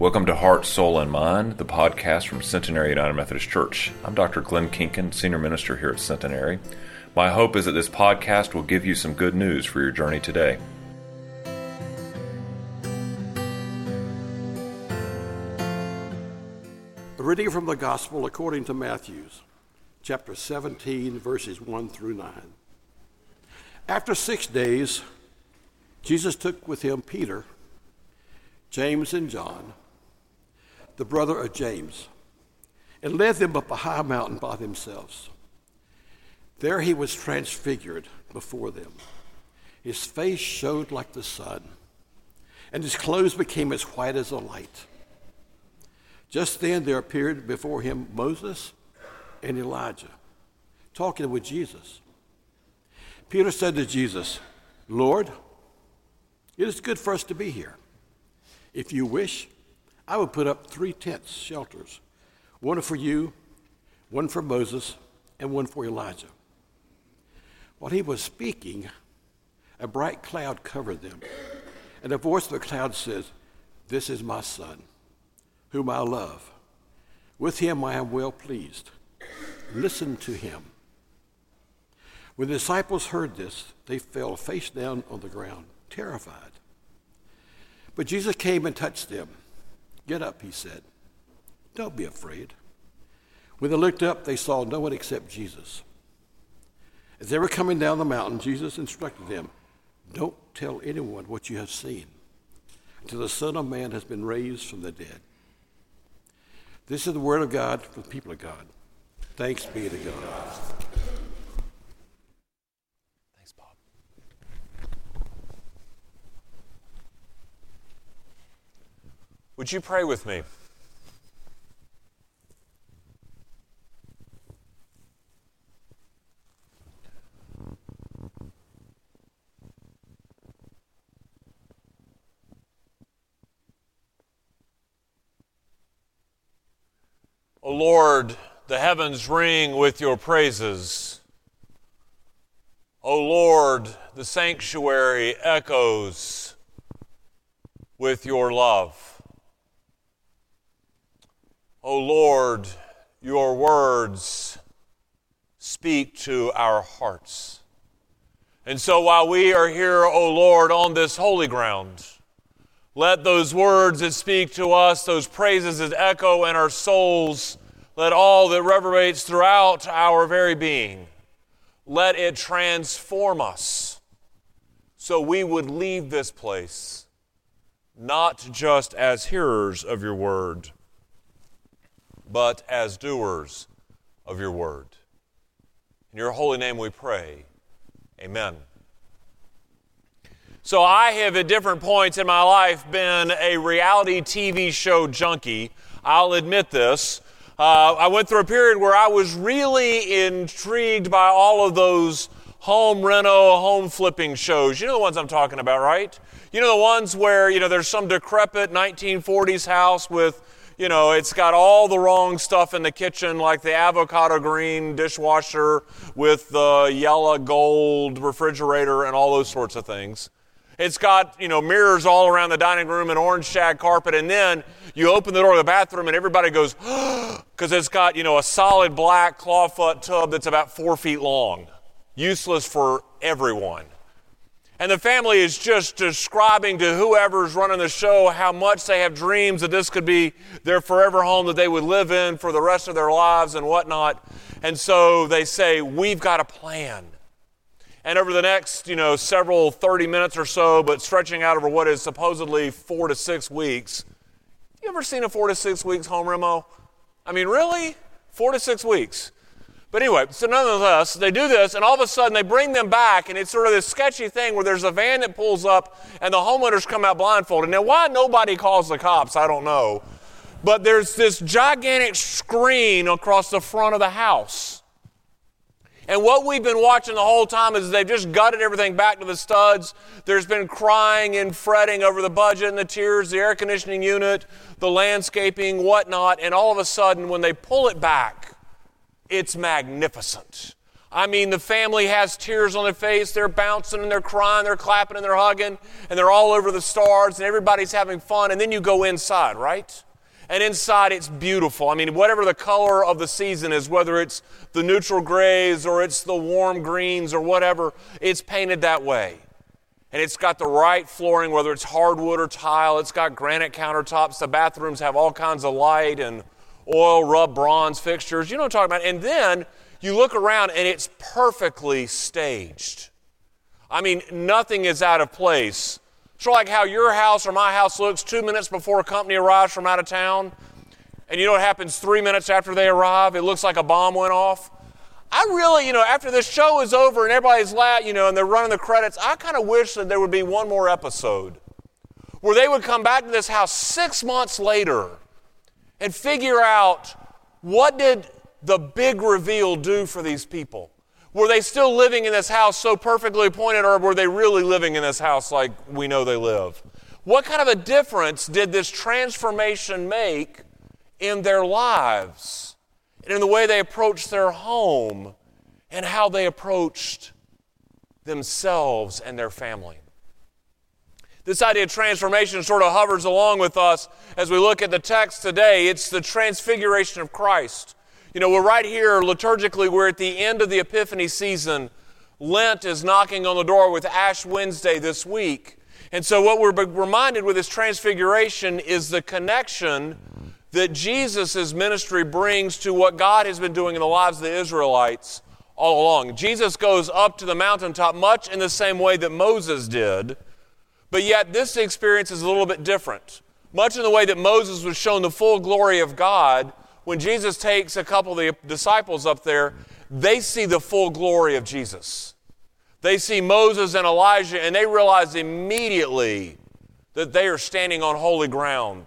Welcome to Heart, Soul, and Mind, the podcast from Centenary United Methodist Church. I'm Dr. Glenn Kinkin, Senior Minister here at Centenary. My hope is that this podcast will give you some good news for your journey today. A reading from the Gospel according to Matthew, chapter 17, verses 1 through 9. After six days, Jesus took with him Peter, James, and John the brother of James, and led them up a high mountain by themselves. There he was transfigured before them. His face showed like the sun, and his clothes became as white as the light. Just then there appeared before him Moses and Elijah, talking with Jesus. Peter said to Jesus, Lord, it is good for us to be here. If you wish, I would put up three tents, shelters one for you, one for Moses, and one for Elijah. While he was speaking, a bright cloud covered them, and a voice of the cloud says, This is my son, whom I love. With him I am well pleased. Listen to him. When the disciples heard this, they fell face down on the ground, terrified. But Jesus came and touched them. Get up, he said. Don't be afraid. When they looked up, they saw no one except Jesus. As they were coming down the mountain, Jesus instructed them Don't tell anyone what you have seen until the Son of Man has been raised from the dead. This is the word of God for the people of God. Thanks be to God. Would you pray with me? O Lord, the heavens ring with your praises. O Lord, the sanctuary echoes with your love. O Lord, your words speak to our hearts. And so while we are here, O Lord, on this holy ground, let those words that speak to us, those praises that echo in our souls, let all that reverberates throughout our very being, let it transform us so we would leave this place not just as hearers of your word, but as doers of your word. In your holy name we pray. Amen. So, I have at different points in my life been a reality TV show junkie. I'll admit this. Uh, I went through a period where I was really intrigued by all of those home reno, home flipping shows. You know the ones I'm talking about, right? You know the ones where, you know, there's some decrepit 1940s house with, you know, it's got all the wrong stuff in the kitchen, like the avocado green dishwasher with the yellow gold refrigerator and all those sorts of things. It's got, you know, mirrors all around the dining room and orange shag carpet. And then you open the door of the bathroom and everybody goes, because it's got, you know, a solid black clawfoot tub that's about four feet long. Useless for everyone. And the family is just describing to whoever's running the show how much they have dreams that this could be their forever home that they would live in for the rest of their lives and whatnot. And so they say, We've got a plan. And over the next, you know, several 30 minutes or so, but stretching out over what is supposedly four to six weeks. You ever seen a four to six weeks home remo? I mean, really? Four to six weeks. But anyway, so nonetheless, they do this, and all of a sudden they bring them back, and it's sort of this sketchy thing where there's a van that pulls up, and the homeowners come out blindfolded. Now, why nobody calls the cops, I don't know. But there's this gigantic screen across the front of the house. And what we've been watching the whole time is they've just gutted everything back to the studs. There's been crying and fretting over the budget and the tears, the air conditioning unit, the landscaping, whatnot. And all of a sudden, when they pull it back, it's magnificent. I mean, the family has tears on their face. They're bouncing and they're crying, they're clapping and they're hugging, and they're all over the stars, and everybody's having fun. And then you go inside, right? And inside it's beautiful. I mean, whatever the color of the season is, whether it's the neutral grays or it's the warm greens or whatever, it's painted that way. And it's got the right flooring, whether it's hardwood or tile. It's got granite countertops. The bathrooms have all kinds of light and oil rub bronze fixtures. You know what I'm talking about? And then you look around and it's perfectly staged. I mean, nothing is out of place. It's like how your house or my house looks two minutes before a company arrives from out of town. And you know what happens three minutes after they arrive? It looks like a bomb went off. I really, you know, after the show is over and everybody's loud, you know, and they're running the credits, I kind of wish that there would be one more episode where they would come back to this house six months later and figure out what did the big reveal do for these people? Were they still living in this house so perfectly appointed, or were they really living in this house like we know they live? What kind of a difference did this transformation make in their lives and in the way they approached their home and how they approached themselves and their family? This idea of transformation sort of hovers along with us as we look at the text today. It's the transfiguration of Christ. You know, we're right here liturgically, we're at the end of the Epiphany season. Lent is knocking on the door with Ash Wednesday this week. And so, what we're reminded with this transfiguration is the connection that Jesus' ministry brings to what God has been doing in the lives of the Israelites all along. Jesus goes up to the mountaintop much in the same way that Moses did, but yet this experience is a little bit different. Much in the way that Moses was shown the full glory of God, when Jesus takes a couple of the disciples up there, they see the full glory of Jesus. They see Moses and Elijah, and they realize immediately that they are standing on holy ground.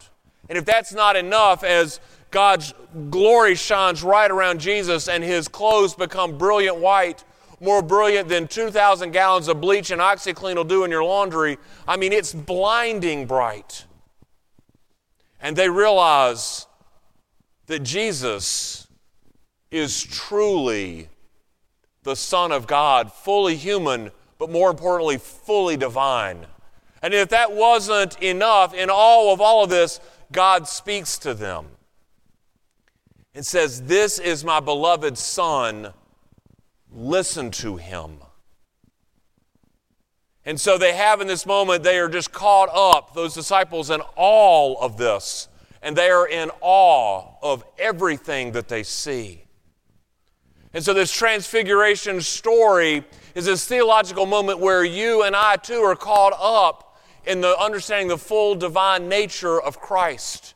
And if that's not enough, as God's glory shines right around Jesus and his clothes become brilliant white, more brilliant than 2,000 gallons of bleach and OxiClean will do in your laundry, I mean, it's blinding bright. And they realize that Jesus is truly the Son of God, fully human, but more importantly, fully divine. And if that wasn't enough, in all of all of this, God speaks to them and says, This is my beloved Son, listen to him. And so they have in this moment, they are just caught up, those disciples, in all of this and they are in awe of everything that they see. And so, this transfiguration story is this theological moment where you and I too are caught up in the understanding the full divine nature of Christ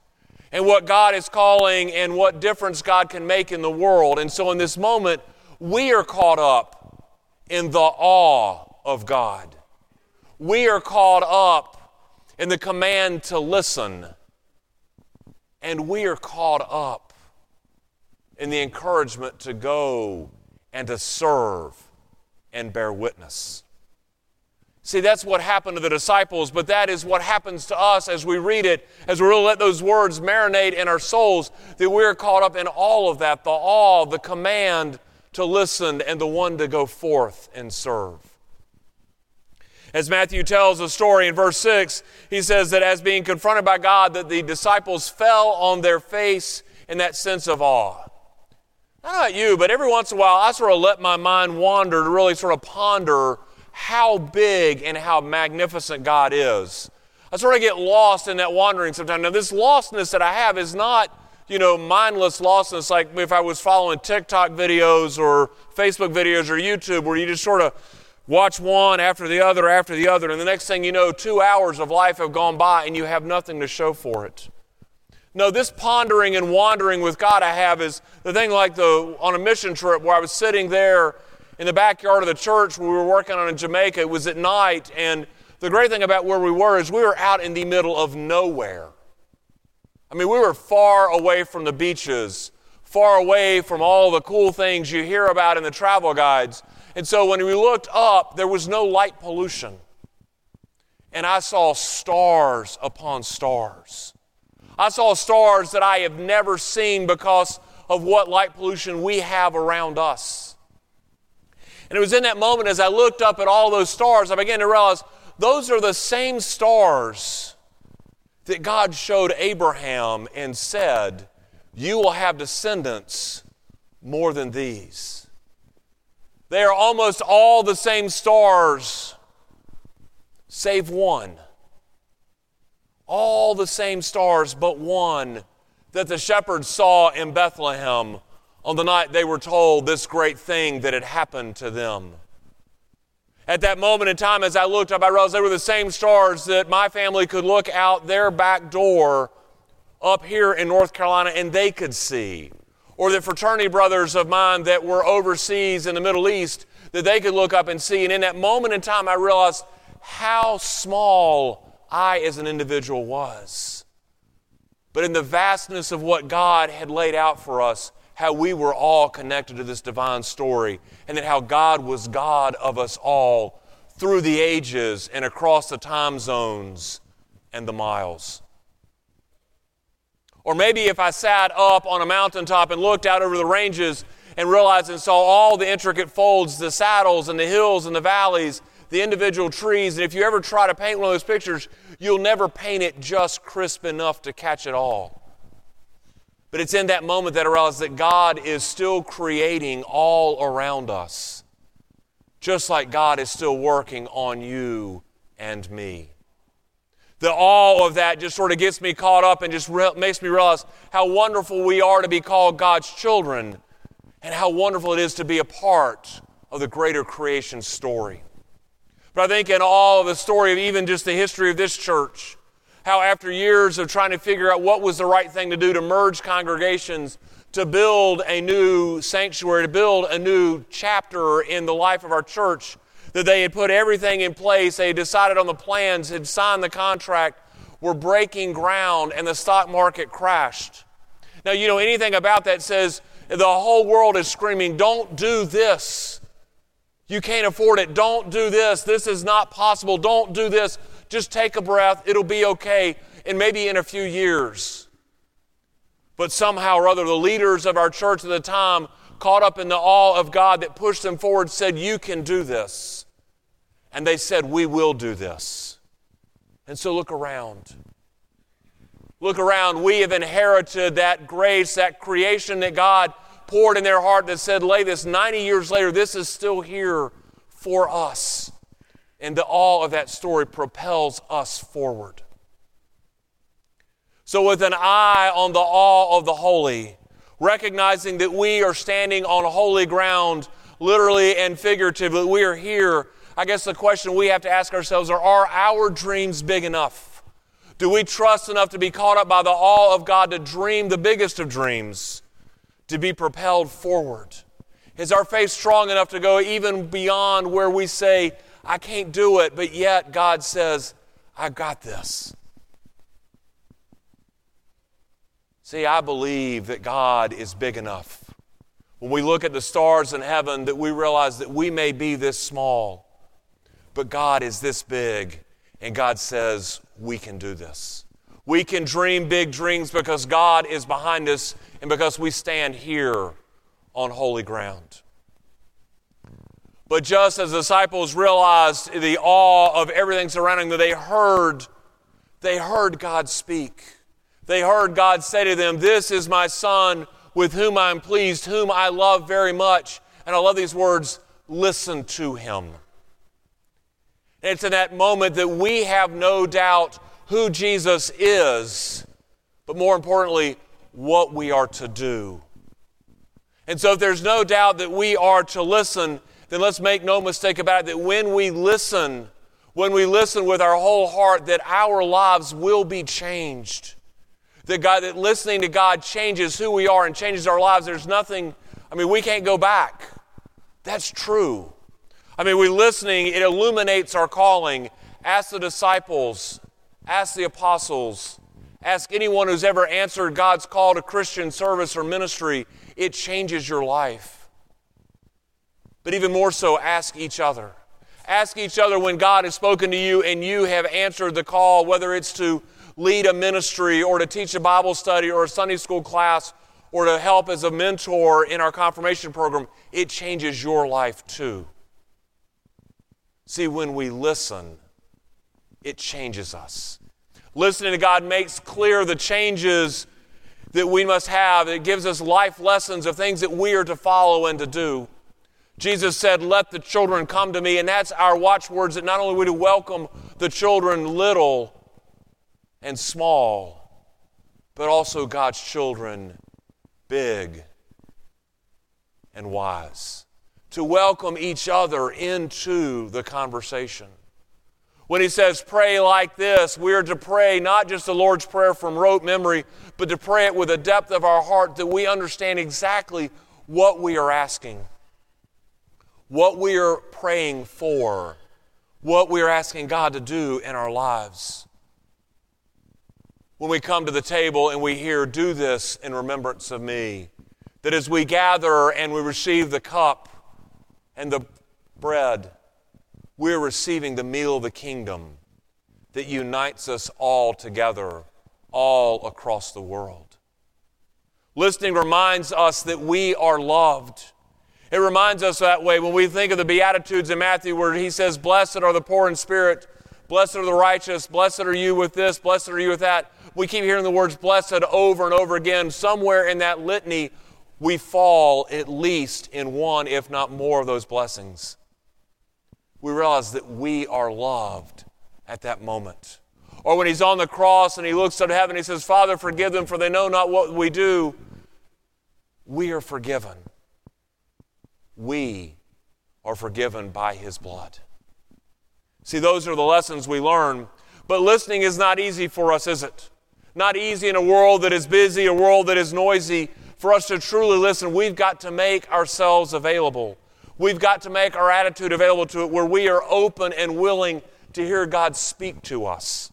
and what God is calling and what difference God can make in the world. And so, in this moment, we are caught up in the awe of God. We are caught up in the command to listen and we are caught up in the encouragement to go and to serve and bear witness. See, that's what happened to the disciples, but that is what happens to us as we read it, as we really let those words marinate in our souls, that we're caught up in all of that the awe, the command to listen, and the one to go forth and serve. As Matthew tells the story in verse 6, he says that as being confronted by God, that the disciples fell on their face in that sense of awe. I don't know about you, but every once in a while I sort of let my mind wander to really sort of ponder how big and how magnificent God is. I sort of get lost in that wandering sometimes. Now, this lostness that I have is not, you know, mindless lostness like if I was following TikTok videos or Facebook videos or YouTube where you just sort of Watch one after the other after the other, and the next thing you know, two hours of life have gone by and you have nothing to show for it. No, this pondering and wandering with God I have is the thing like the on a mission trip where I was sitting there in the backyard of the church where we were working on in Jamaica. It was at night, and the great thing about where we were is we were out in the middle of nowhere. I mean, we were far away from the beaches, far away from all the cool things you hear about in the travel guides. And so when we looked up, there was no light pollution. And I saw stars upon stars. I saw stars that I have never seen because of what light pollution we have around us. And it was in that moment as I looked up at all those stars, I began to realize those are the same stars that God showed Abraham and said, You will have descendants more than these. They are almost all the same stars, save one. All the same stars, but one that the shepherds saw in Bethlehem on the night they were told this great thing that had happened to them. At that moment in time, as I looked up, I realized they were the same stars that my family could look out their back door up here in North Carolina and they could see. Or the fraternity brothers of mine that were overseas in the Middle East that they could look up and see. And in that moment in time, I realized how small I as an individual was. But in the vastness of what God had laid out for us, how we were all connected to this divine story, and that how God was God of us all through the ages and across the time zones and the miles. Or maybe if I sat up on a mountaintop and looked out over the ranges and realized and saw all the intricate folds, the saddles and the hills and the valleys, the individual trees, and if you ever try to paint one of those pictures, you'll never paint it just crisp enough to catch it all. But it's in that moment that I realize that God is still creating all around us, just like God is still working on you and me. The all of that just sort of gets me caught up and just re- makes me realize how wonderful we are to be called God's children and how wonderful it is to be a part of the greater creation story. But I think in all of the story of even just the history of this church, how after years of trying to figure out what was the right thing to do to merge congregations, to build a new sanctuary, to build a new chapter in the life of our church, that they had put everything in place, they had decided on the plans, had signed the contract, were breaking ground, and the stock market crashed. Now, you know, anything about that says the whole world is screaming, don't do this. You can't afford it. Don't do this. This is not possible. Don't do this. Just take a breath. It'll be okay. And maybe in a few years. But somehow or other, the leaders of our church at the time, caught up in the awe of God that pushed them forward, said, You can do this. And they said, We will do this. And so look around. Look around. We have inherited that grace, that creation that God poured in their heart that said, Lay this 90 years later, this is still here for us. And the awe of that story propels us forward. So, with an eye on the awe of the holy, recognizing that we are standing on holy ground, literally and figuratively, we are here. I guess the question we have to ask ourselves are Are our dreams big enough? Do we trust enough to be caught up by the awe of God to dream the biggest of dreams, to be propelled forward? Is our faith strong enough to go even beyond where we say, I can't do it, but yet God says, I've got this. See, I believe that God is big enough. When we look at the stars in heaven, that we realize that we may be this small, but God is this big, and God says, we can do this. We can dream big dreams because God is behind us and because we stand here on holy ground. But just as the disciples realized the awe of everything surrounding them, they heard, they heard God speak. They heard God say to them, This is my son with whom I am pleased, whom I love very much. And I love these words listen to him. And it's in that moment that we have no doubt who Jesus is, but more importantly, what we are to do. And so, if there's no doubt that we are to listen, then let's make no mistake about it that when we listen, when we listen with our whole heart, that our lives will be changed. That God, that listening to God changes who we are and changes our lives. There's nothing, I mean, we can't go back. That's true. I mean, we listening, it illuminates our calling. Ask the disciples, ask the apostles, ask anyone who's ever answered God's call to Christian service or ministry. It changes your life. But even more so, ask each other. Ask each other when God has spoken to you and you have answered the call, whether it's to lead a ministry or to teach a Bible study or a Sunday school class or to help as a mentor in our confirmation program. It changes your life too. See, when we listen, it changes us. Listening to God makes clear the changes that we must have. It gives us life lessons of things that we are to follow and to do. Jesus said, Let the children come to me. And that's our watchwords that not only we to welcome the children little and small, but also God's children big and wise. To welcome each other into the conversation. When he says pray like this, we are to pray not just the Lord's Prayer from rote memory, but to pray it with a depth of our heart that we understand exactly what we are asking, what we are praying for, what we are asking God to do in our lives. When we come to the table and we hear, Do this in remembrance of me, that as we gather and we receive the cup and the bread, we're receiving the meal of the kingdom that unites us all together, all across the world. Listening reminds us that we are loved. It reminds us that way when we think of the Beatitudes in Matthew, where he says, Blessed are the poor in spirit, blessed are the righteous, blessed are you with this, blessed are you with that. We keep hearing the words blessed over and over again. Somewhere in that litany, we fall at least in one, if not more, of those blessings we realize that we are loved at that moment. Or when he's on the cross and he looks up to heaven, he says, Father, forgive them, for they know not what we do. We are forgiven. We are forgiven by his blood. See, those are the lessons we learn. But listening is not easy for us, is it? Not easy in a world that is busy, a world that is noisy. For us to truly listen, we've got to make ourselves available. We've got to make our attitude available to it where we are open and willing to hear God speak to us.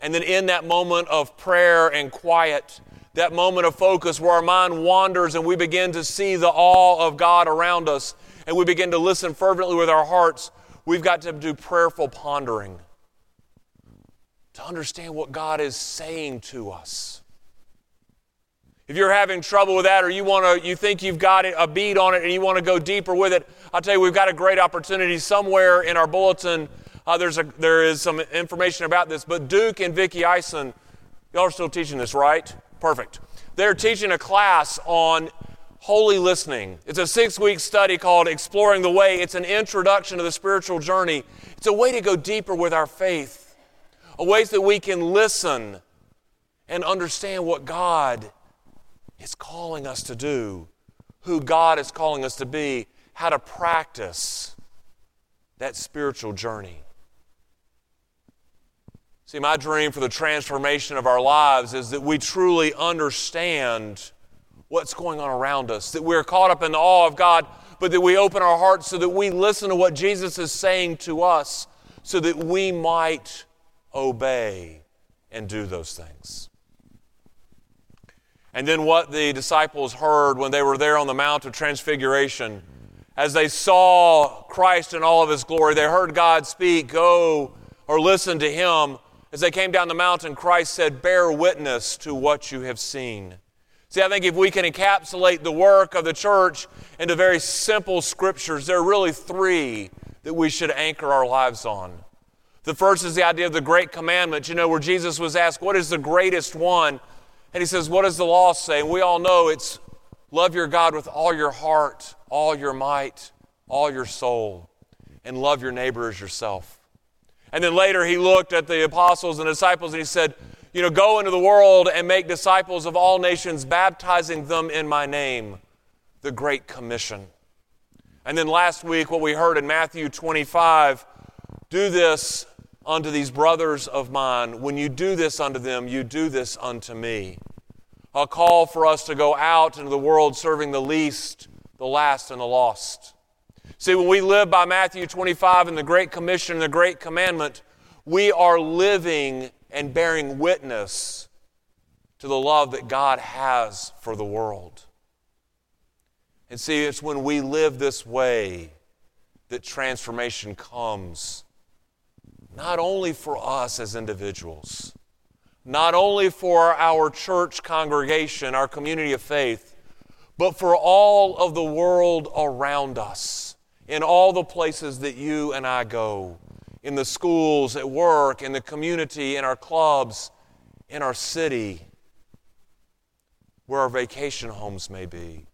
And then in that moment of prayer and quiet, that moment of focus where our mind wanders and we begin to see the awe of God around us and we begin to listen fervently with our hearts, we've got to do prayerful pondering to understand what God is saying to us. If you're having trouble with that or you want to you think you've got a beat on it and you want to go deeper with it, I'll tell you we've got a great opportunity somewhere in our bulletin. Uh, there's a, there is some information about this, but Duke and Vicki Eisen, y'all are still teaching this, right? Perfect. They're teaching a class on holy listening. It's a six week study called Exploring the Way. It's an introduction to the spiritual journey. It's a way to go deeper with our faith, a way that we can listen and understand what God is calling us to do, who God is calling us to be, how to practice that spiritual journey. See, my dream for the transformation of our lives is that we truly understand what's going on around us, that we're caught up in the awe of God, but that we open our hearts so that we listen to what Jesus is saying to us so that we might obey and do those things. And then what the disciples heard when they were there on the Mount of Transfiguration, as they saw Christ in all of his glory, they heard God speak, Go or listen to him. As they came down the mountain, Christ said, Bear witness to what you have seen. See, I think if we can encapsulate the work of the church into very simple scriptures, there are really three that we should anchor our lives on. The first is the idea of the great commandment, you know, where Jesus was asked, What is the greatest one? And he says, What does the law say? And we all know it's love your God with all your heart, all your might, all your soul, and love your neighbor as yourself. And then later he looked at the apostles and disciples and he said, You know, go into the world and make disciples of all nations, baptizing them in my name, the Great Commission. And then last week, what we heard in Matthew 25 do this unto these brothers of mine. When you do this unto them, you do this unto me. A call for us to go out into the world serving the least, the last, and the lost. See, when we live by Matthew 25 and the Great Commission and the Great Commandment, we are living and bearing witness to the love that God has for the world. And see, it's when we live this way that transformation comes not only for us as individuals, not only for our church congregation, our community of faith, but for all of the world around us in all the places that you and I go in the schools, at work, in the community, in our clubs, in our city, where our vacation homes may be.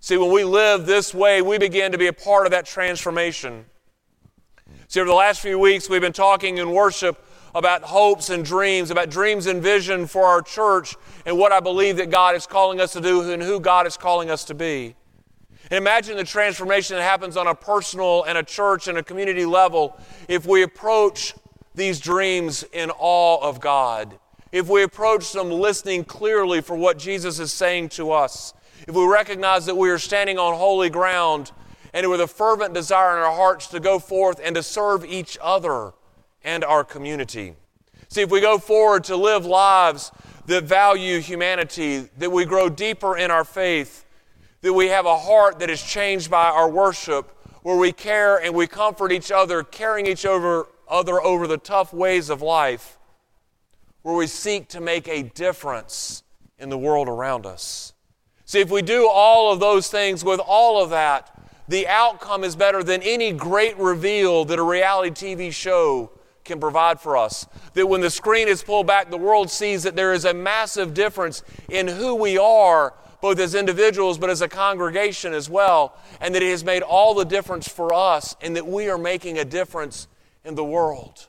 See, when we live this way, we begin to be a part of that transformation. See, over the last few weeks, we've been talking in worship about hopes and dreams, about dreams and vision for our church, and what I believe that God is calling us to do and who God is calling us to be. And imagine the transformation that happens on a personal and a church and a community level if we approach these dreams in awe of God. If we approach them listening clearly for what Jesus is saying to us. If we recognize that we are standing on holy ground and with a fervent desire in our hearts to go forth and to serve each other and our community. See, if we go forward to live lives that value humanity, that we grow deeper in our faith, that we have a heart that is changed by our worship, where we care and we comfort each other, carrying each other, other over the tough ways of life, where we seek to make a difference in the world around us. See, if we do all of those things with all of that, the outcome is better than any great reveal that a reality TV show can provide for us. That when the screen is pulled back, the world sees that there is a massive difference in who we are both as individuals but as a congregation as well, and that it has made all the difference for us, and that we are making a difference in the world.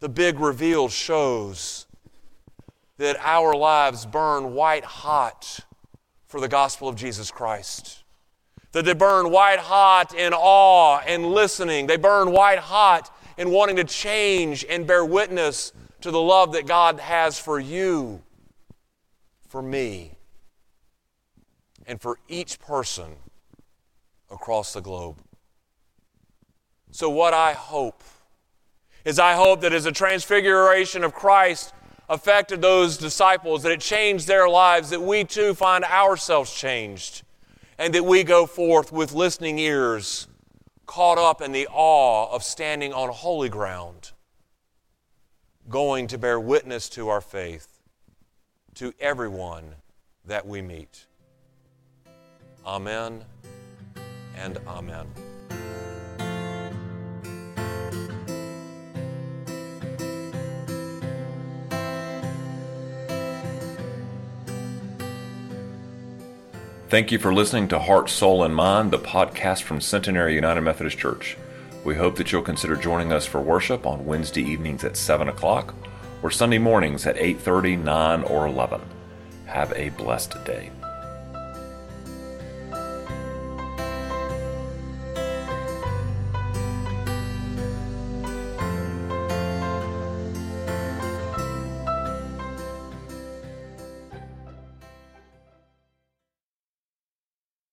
The big reveal shows that our lives burn white hot for the gospel of Jesus Christ. That they burn white hot in awe and listening. They burn white hot in wanting to change and bear witness to the love that God has for you for me and for each person across the globe. So, what I hope is I hope that as the transfiguration of Christ affected those disciples, that it changed their lives, that we too find ourselves changed, and that we go forth with listening ears, caught up in the awe of standing on holy ground, going to bear witness to our faith to everyone that we meet. Amen and amen. Thank you for listening to Heart, Soul, and Mind, the podcast from Centenary United Methodist Church. We hope that you'll consider joining us for worship on Wednesday evenings at 7 o'clock or Sunday mornings at 8:30, 9, or 11. Have a blessed day.